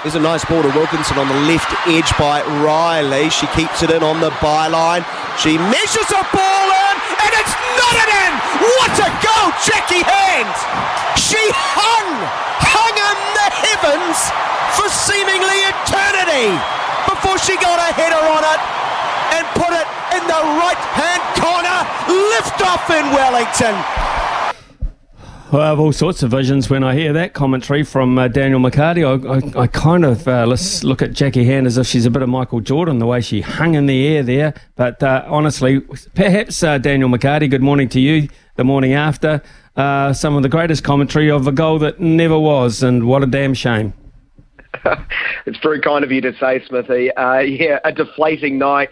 There's a nice ball to Wilkinson on the left edge by Riley. She keeps it in on the byline. She measures a ball in, and it's not it in. What a goal, Jacqui Hand! She hung, hung in the heavens for seemingly eternity before she got a header on it and put it in the right hand corner. Lift off in Wellington. I have all sorts of visions when I hear that commentary from uh, Daniel McHardy. I, I, I kind of uh, let's look at Jacqui Hand as if she's a bit of Michael Jordan, the way she hung in the air there. But uh, honestly, perhaps uh, Daniel McHardy, good morning to you. The morning after, uh, some of the greatest commentary of a goal that never was, and what a damn shame. it's very kind of you to say, Smithy. Uh, yeah, a deflating night.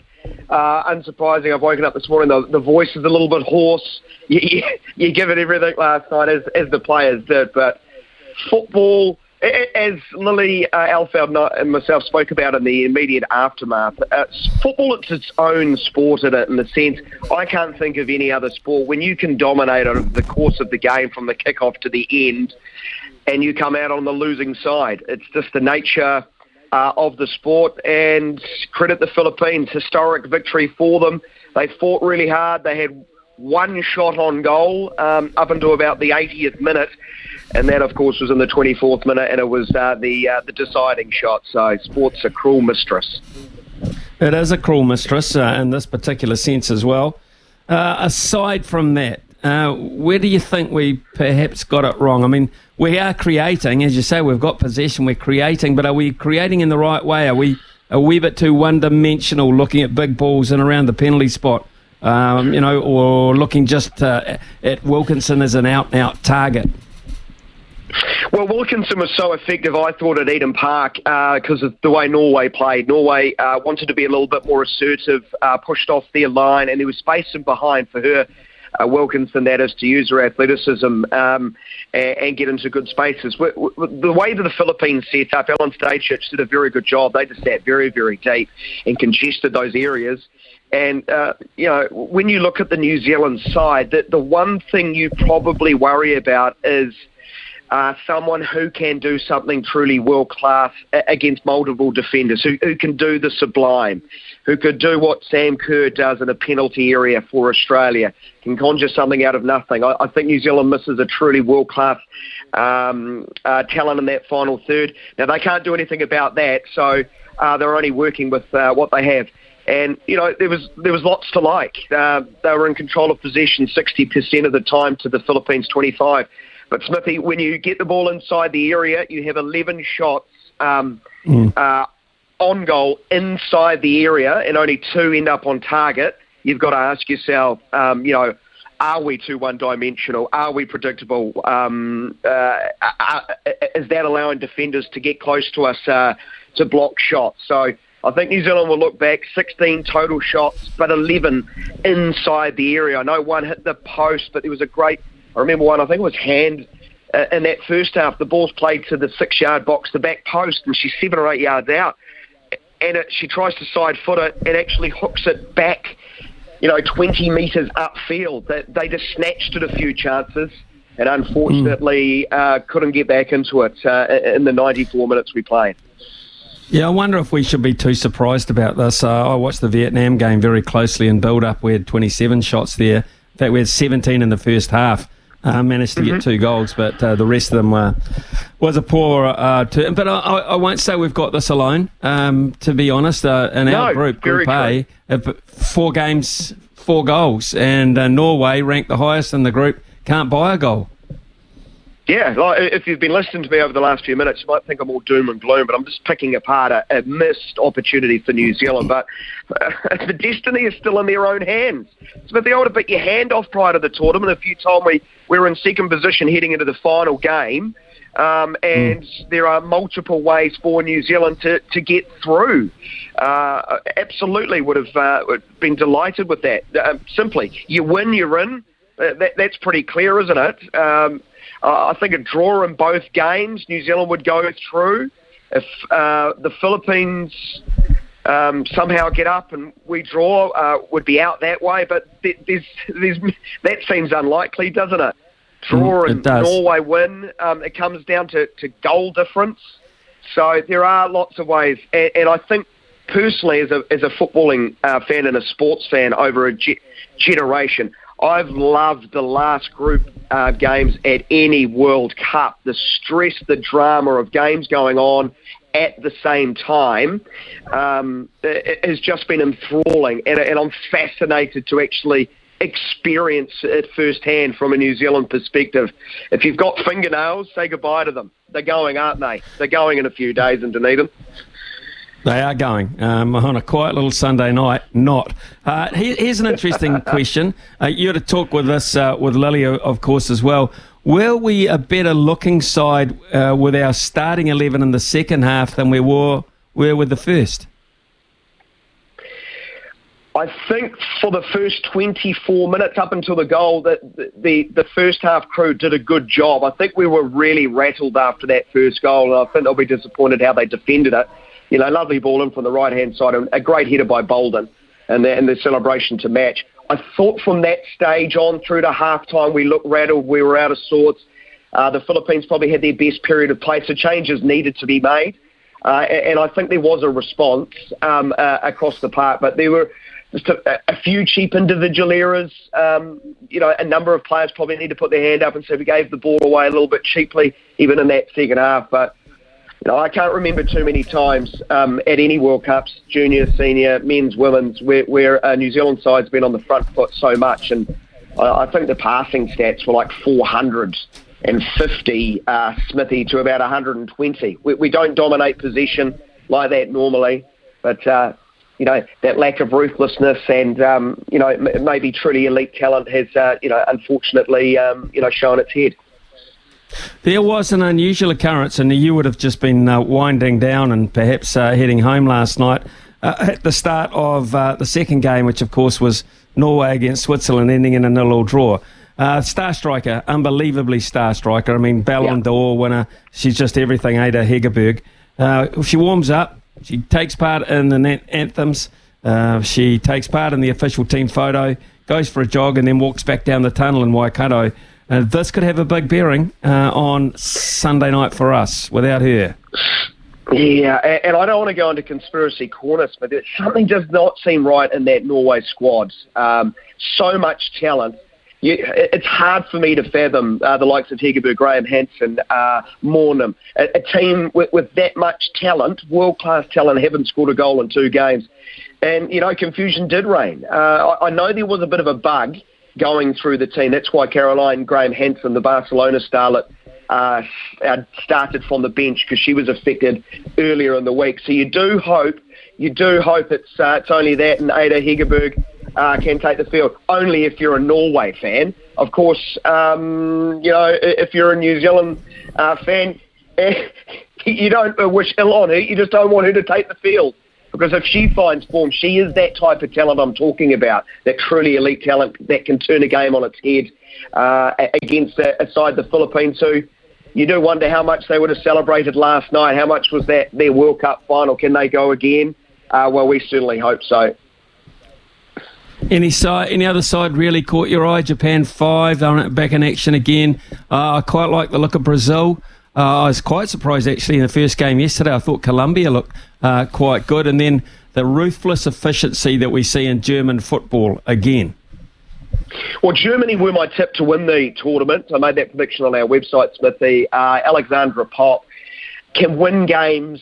Uh, unsurprising, I've woken up this morning. The, the voice is a little bit hoarse. You, you, you give it everything last night, as, as the players did. But football, as Lily uh, Alfeld and myself spoke about in the immediate aftermath, uh, football it's its own sport in it. In the sense, I can't think of any other sport when you can dominate over the course of the game from the kickoff to the end, and you come out on the losing side. It's just the nature uh, of the sport. And credit the Philippines, historic victory for them. They fought really hard. They had one shot on goal um, up until about the 80th minute. And that, of course, was in the 24th minute, and it was uh, the uh, the deciding shot. So, sport's a cruel mistress. It is a cruel mistress uh, in this particular sense as well. Uh, aside from that, uh, where do you think we perhaps got it wrong? I mean, we are creating, as you say, we've got possession, we're creating, but are we creating in the right way? Are we a wee bit too one dimensional looking at big balls and around the penalty spot? Um, you know, or looking just uh, at Wilkinson as an out and out target? Well, Wilkinson was so effective, I thought, at Eden Park because uh, of the way Norway played. Norway uh, wanted to be a little bit more assertive, uh, pushed off their line, and there was space in behind for her uh, Wilkinson, that is, to use her athleticism um, and, and, get into good spaces. the way that the Philippines set up, Alen Stajcic did a very good job. They just sat very, very deep and congested those areas. And, uh, you know, when you look at the New Zealand side, the, the one thing you probably worry about is – uh, someone who can do something truly world class against multiple defenders, who, who can do the sublime, who could do what Sam Kerr does in a penalty area for Australia, can conjure something out of nothing. I, I think New Zealand misses a truly world class um, uh, talent in that final third. Now, they can't do anything about that, so uh, they're only working with uh, what they have. And you know there was there was lots to like. Uh, they were in control of possession 60% of the time to the Philippines 25. But Smithy, when you get the ball inside the area, you have 11 shots um, mm. uh, on goal inside the area, and only two end up on target. You've got to ask yourself, um, you know, are we too one-dimensional? Are we predictable? Um, uh, uh, uh, is that allowing defenders to get close to us uh, to block shots? So I think New Zealand will look back 16 total shots, but 11 inside the area. I know one hit the post, but there was a great I remember one, I think it was Hand uh, in that first half. The ball's played to the six yard box, the back post, and she's seven or eight yards out. And it, she tries to side foot it and actually hooks it back, you know, 20 metres upfield. That They just snatched at a few chances and unfortunately mm. uh, couldn't get back into it uh, in the 94 minutes we played. Yeah, I wonder if we should be too surprised about this. Uh, I watched the Vietnam game very closely in build up. We had 27 shots there. In fact, we had 17 in the first half. Uh, managed to mm-hmm. get two goals, but uh, the rest of them were, was a poor uh, turn. But I, I, won't say we've got this alone. Um, to be honest, uh, in no, our group, Group A, four games, four goals, and uh, Norway ranked the highest in the group. Can't buy a goal. Yeah, like if you've been listening to me over the last few minutes, you might think I'm all doom and gloom, but I'm just picking apart a, a missed opportunity for New Zealand. But uh, the destiny is still in their own hands. So if they ought to bit your hand off prior to the tournament, if you told me we were in second position heading into the final game, um, and mm. there are multiple ways for New Zealand to, to get through. Uh, absolutely would have uh, been delighted with that. Uh, simply, you win, you're in. Uh, that, that's pretty clear, isn't it? Um, I think a draw in both games, New Zealand would go through. If uh, the Philippines um, somehow get up and we draw, uh, would be out that way. But there's, there's, that seems unlikely, doesn't it? Draw mm, it and does. Norway win. Um, it comes down to, to goal difference. So there are lots of ways, and, and I think personally, as a as a footballing uh, fan and a sports fan over a ge- generation, I've loved the last group uh, games at any World Cup. The stress, the drama of games going on at the same time um, has just been enthralling, and, and I'm fascinated to actually experience it firsthand from a New Zealand perspective. If you've got fingernails, say goodbye to them. They're going, aren't they? They're going in a few days in Dunedin. They are going um, on a quiet little Sunday night. Not. Uh, here, here's an interesting question. Uh, you had to talk with us uh, with Lily, of course, as well. Were we a better looking side uh, with our starting eleven in the second half than we were were with the first? I think for the first 24 minutes up until the goal, that the, the first half crew did a good job. I think we were really rattled after that first goal, and I think they'll be disappointed how they defended it. You know, lovely ball in from the right hand side, a great header by Bolden, and the, and the celebration to match. I thought from that stage on through to half time, we looked rattled, we were out of sorts. Uh, the Philippines probably had their best period of play, so changes needed to be made. Uh, and I think there was a response um, uh, across the park, but there were just a, a few cheap individual errors. Um, you know, a number of players probably need to put their hand up and say we gave the ball away a little bit cheaply, even in that second half. But you know, I can't remember too many times um, at any World Cups, junior, senior, men's, women's, where, where a New Zealand side's been on the front foot so much. And I, I think the passing stats were like 450, uh, Smithy, to about 120. We, we don't dominate possession like that normally, but. Uh, you know, that lack of ruthlessness and, um, you know, maybe truly elite talent has, uh, you know, unfortunately, um, you know, shown its head. There was an unusual occurrence, and you would have just been uh, winding down and perhaps uh, heading home last night uh, at the start of uh, the second game, which of course was Norway against Switzerland, ending in a nil-all draw. Uh, star striker, unbelievably star striker. I mean, Ballon d'Or winner. She's just everything. Ada Hegerberg. Uh, she warms up. She takes part in the anthems. she takes part in the official team photo. Goes for a jog and then walks back down the tunnel in Waikato uh, this could have a big bearing uh, on Sunday night for us without her. Yeah, and I don't want to go into conspiracy corners, but something does not seem right in that Norway squad. Um, so much talent. You, it's hard for me to fathom uh, the likes of Hegerberg, Graham Hansen, uh, Maanum, a, a team with, with that much talent, world class talent, haven't scored a goal in two games. And, you know, confusion did reign. Uh, I, I know there was a bit of a bug going through the team. That's why Caroline Graham Hansen, the Barcelona starlet, uh, started from the bench because she was affected earlier in the week. So you do hope, you do hope it's uh, it's only that, and Ada Hegerberg uh, can take the field. Only if you're a Norway fan, of course. Um, you know, if you're a New Zealand uh, fan, you don't wish ill on her. You just don't want her to take the field. Because if she finds form, she is that type of talent I'm talking about, that truly elite talent that can turn a game on its head uh, against a, the Philippines who you do wonder how much they would have celebrated last night. How much was that their World Cup final? Can they go again? Uh, well, we certainly hope so. Any side, any other side really caught your eye? Japan five, they're back in action again. Uh, I quite like the look of Brazil. Uh, I was quite surprised actually in the first game yesterday. I thought Colombia looked uh, quite good, and then the ruthless efficiency that we see in German football again. Well, Germany were my tip to win the tournament. I made that prediction on our website, Smithy. Uh, Alexandra Popp can win games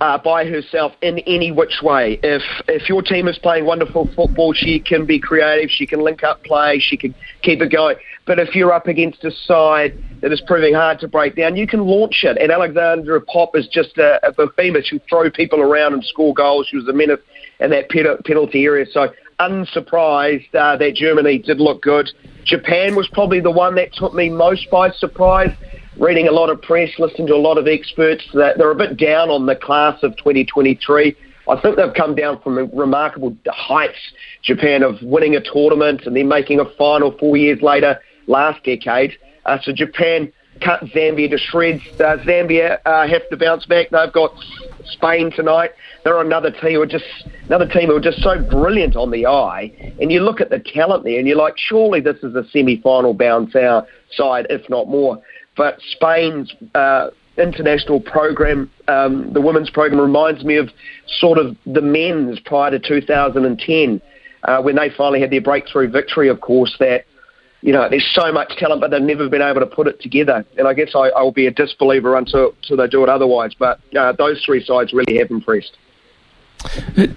uh, by herself in any which way. If if your team is playing wonderful football, she can be creative. She can link up play. She can keep it going. But if you're up against a side that is proving hard to break down, you can launch it. And Alexandra Popp is just a, a behemoth. She'll throw people around and score goals. She was a menace in that penalty area. So unsurprised uh, that Germany did look good. Japan was probably the one that took me most by surprise. Reading a lot of press, listening to a lot of experts, that they're a bit down on the class of 2023. I think they've come down from remarkable heights, Japan, of winning a tournament and then making a final four years later last decade. Uh, so Japan cut Zambia to shreds. Uh, Zambia uh, have to bounce back. They've got Spain tonight. They're another team who are just another team who are just so brilliant on the eye. And you look at the talent there, and you're like, surely this is a semi-final bound side, if not more. But Spain's uh, international program, um, the women's program, reminds me of sort of the men's prior to 2010, uh, when they finally had their breakthrough victory, of course, that, you know, there's so much talent, but they've never been able to put it together. And I guess I, I will be a disbeliever until, until they do it otherwise. But uh, those three sides really have impressed.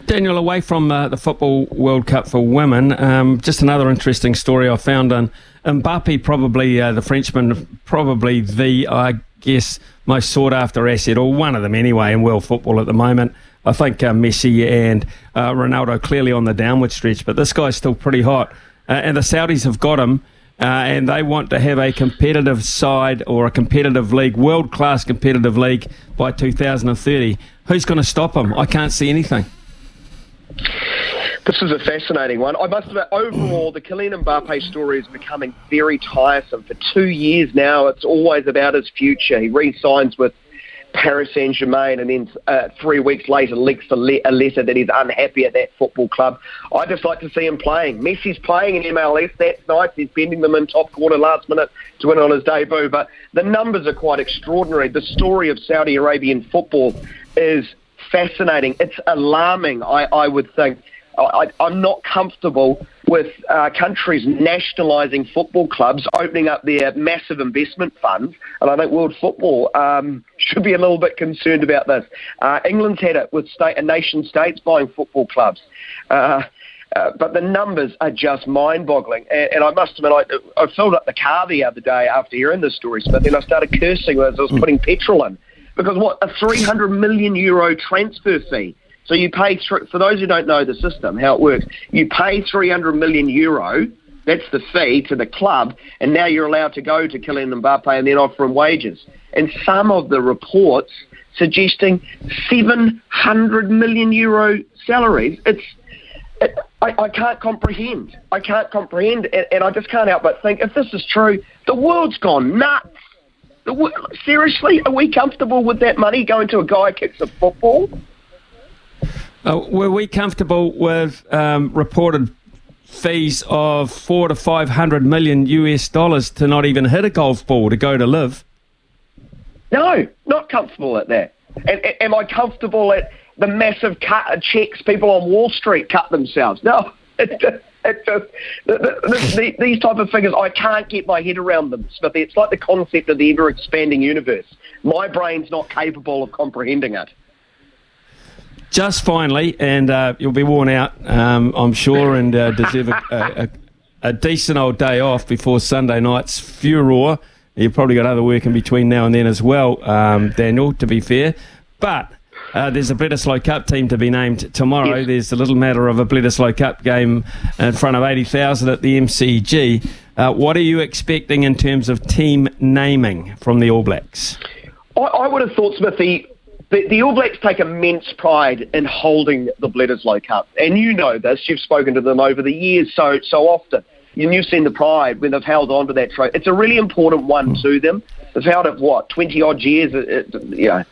Daniel, away from uh, the Football World Cup for women, um, just another interesting story I found on Mbappe, probably uh, the Frenchman, probably the, I guess, most sought after asset, or one of them anyway, in world football at the moment. I think uh, Messi and uh, Ronaldo clearly on the downward stretch, but this guy's still pretty hot. Uh, and the Saudis have got him. Uh, and they want to have a competitive side or a competitive league, world class competitive league by 2030. Who's going to stop them? I can't see anything. This is a fascinating one. I must admit, overall, the Kylian Mbappe story is becoming very tiresome. For two years now, it's always about his future. He re-signs with Paris Saint Germain, and then uh, three weeks later leaks a, le- a, letter that he's unhappy at that football club. I just like to see him playing. Messi's playing in MLS. That's nice. He's bending them in top corner last minute to win on his debut. But the numbers are quite extraordinary. The story of Saudi Arabian football is fascinating. It's alarming. I, I would think. I, am not comfortable with uh, countries nationalising football clubs, opening up their massive investment funds, and I think world football um, should be a little bit concerned about this. Uh, England's had it with state and nation states buying football clubs. Uh, uh, but the numbers are just mind-boggling. And, and I must admit, I, I, filled up the car the other day after hearing the stories, but then I started cursing as I was putting petrol in. Because what, a 300 million euro transfer fee so you pay, for those who don't know the system, how it works, you pay 300 million euro, that's the fee to the club, and now you're allowed to go to Kylian Mbappe and then offer him wages. And some of the reports suggesting 700 million euro salaries. It's it, I, I, can't comprehend. I can't comprehend, and, and, I just can't help but think if this is true, the world's gone nuts. The, seriously, are we comfortable with that money going to a guy who kicks a football? Uh, were we comfortable with um, reported fees of four to five hundred million US dollars to not even hit a golf ball to go to live? No, not comfortable at that. And, am I comfortable at the massive cut, checks people on Wall Street cut themselves? No. It it just the, the, the, these type of figures, I can't get my head around them, Smithy. It's like the concept of the ever expanding universe. My brain's not capable of comprehending it just finally, and uh, you'll be worn out, um, I'm sure, and uh, deserve a, a, a, decent old day off before Sunday night's furor. You've probably got other work in between now and then as well, um, Daniel, to be fair. But uh, there's a Bledisloe Cup team to be named tomorrow. Yes. There's a little matter of a Bledisloe Cup game in front of 80,000 at the MCG. Uh, what are you expecting in terms of team naming from the All Blacks? I, I would have thought, Smithy, the, the All Blacks take immense pride in holding the Bledisloe Cup, and you know this. You've spoken to them over the years so so often, and you've seen the pride when they've held on to that trophy. It's a really important one mm. to them. They've held it what twenty odd years. It, it, you know,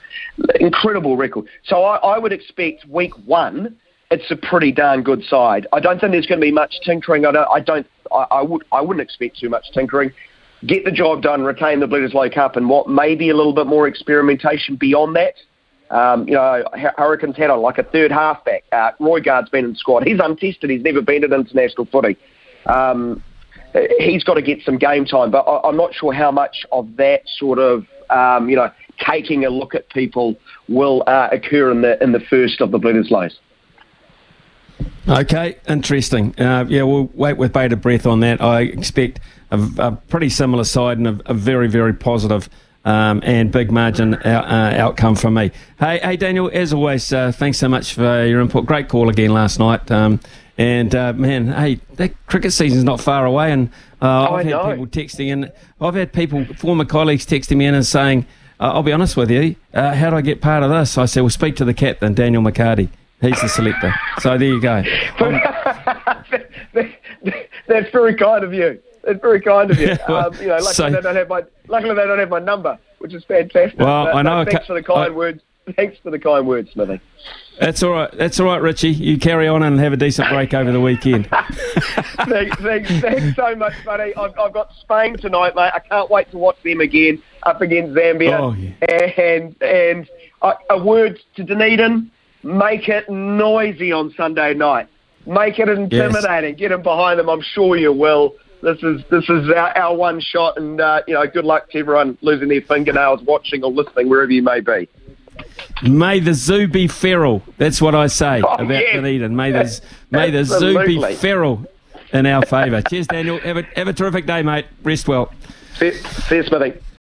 incredible record. So I, I would expect week one. It's a pretty darn good side. I don't think there's going to be much tinkering. I don't. I don't. I, I would. I wouldn't expect too much tinkering get the job done, retain the Bledisloe Cup, and what maybe a little bit more experimentation beyond that. Um, you know, Hurricanes had a, like a third halfback. Uh, Guard's been in the squad. He's untested. He's never been at international footy. Um, he's got to get some game time, but I, am not sure how much of that sort of, um, you know, taking a look at people will uh, occur in the in the first of the Bledisloes. Okay, interesting. Uh, yeah, we'll wait with bated breath on that. I expect a, a pretty similar side and a, a very, very positive um, and big margin out, uh, outcome from me. Hey, hey, Daniel, as always, uh, thanks so much for your input. Great call again last night. Um, and uh, man, hey, that cricket season's not far away, and uh, oh, I've had know. people texting in. I've had people, former colleagues, texting me in and saying, uh, "I'll be honest with you, uh, how do I get part of this?" I said, "Well, speak to the captain, Daniel McHardy. He's the selector." so there you go. Um, That's very kind of you. It's very kind of you. um, you know, luckily so, they don't have my luckily they don't have my number, which is fantastic. Well, but, I know. thanks for the kind I, words. thanks for the kind words, Smithy. That's all right. That's all right, Richie. You carry on and have a decent break over the weekend. thanks, thanks, thanks so much, buddy. I've, I've, got Spain tonight, mate. I can't wait to watch them again up against Zambia. Oh, yeah. And and a, a word to Dunedin: make it noisy on Sunday night. Make it intimidating. Yes. Get them behind them. I'm sure you will. This is this is our, our one shot, and uh, you know, good luck to everyone losing their fingernails watching or listening wherever you may be. May the zoo be feral. That's what I say oh, about yes. Dunedin. May the, may the zoo be feral in our favour. Cheers, Daniel. Have a, have a terrific day, mate. Rest well. See, see you, Smithy.